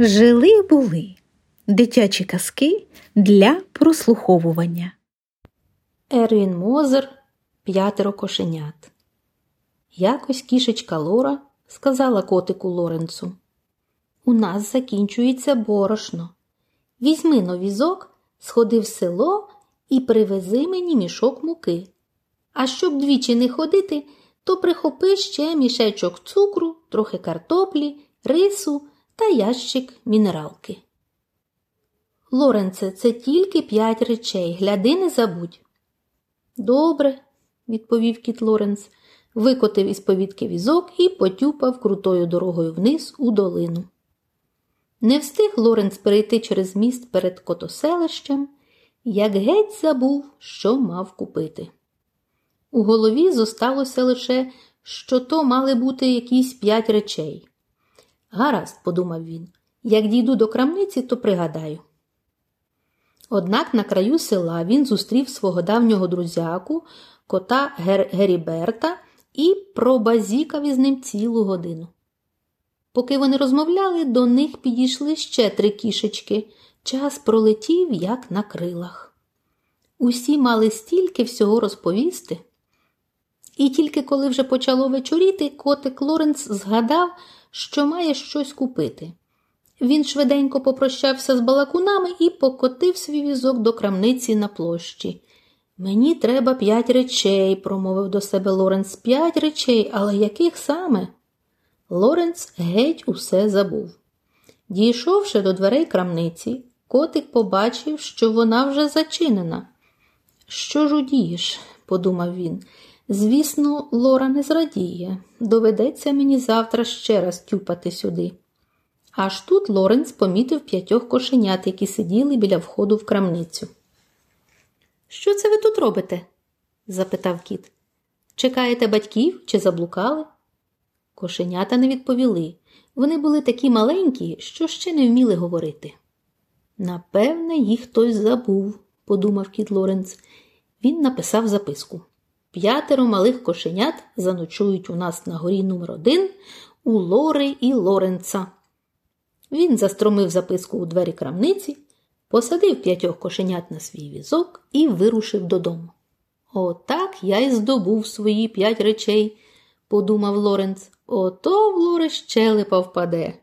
Жили були дитячі казки для прослуховування. Ервін Мозер п'ятеро кошенят. Якось кішечка Лора сказала котику Лоренцу. У нас закінчується борошно. Візьми но візок, сходи в село і привези мені мішок муки. А щоб двічі не ходити, то прихопи ще мішечок цукру, трохи картоплі, рису та ящик мінералки. Лоренце, це тільки п'ять речей. Гляди, не забудь. Добре, відповів кіт Лоренц, викотив із повідки візок і потюпав крутою дорогою вниз у долину. Не встиг Лоренц перейти через міст перед котоселищем, як геть забув, що мав купити. У голові зосталося лише, що то мали бути якісь п'ять речей. Гаразд, подумав він, як дійду до крамниці, то пригадаю. Однак на краю села він зустрів свого давнього друзяку, кота Гер Геріберта і пробазікав із ним цілу годину. Поки вони розмовляли, до них підійшли ще три кішечки. Час пролетів, як на крилах. Усі мали стільки всього розповісти. І тільки коли вже почало вечоріти, котик Лоренц згадав, що має щось купити. Він швиденько попрощався з балакунами і покотив свій візок до крамниці на площі. Мені треба п'ять речей, промовив до себе Лоренц. П'ять речей, але яких саме? Лоренц геть усе забув. Дійшовши до дверей крамниці, котик побачив, що вона вже зачинена. Що ж удієш? подумав він. Звісно, Лора не зрадіє. Доведеться мені завтра ще раз тюпати сюди. Аж тут Лоренц помітив п'ятьох кошенят, які сиділи біля входу в крамницю. Що це ви тут робите? запитав кіт. Чекаєте батьків чи заблукали? Кошенята не відповіли. Вони були такі маленькі, що ще не вміли говорити. Напевне, їх хтось забув, подумав кіт Лоренц. Він написав записку. П'ятеро малих кошенят заночують у нас на горі номер один у Лори і Лоренца. Він застромив записку у двері крамниці, посадив п'ятьох кошенят на свій візок і вирушив додому. Отак я й здобув свої п'ять речей, подумав Лоренц. Ото в Лори щелепа впаде.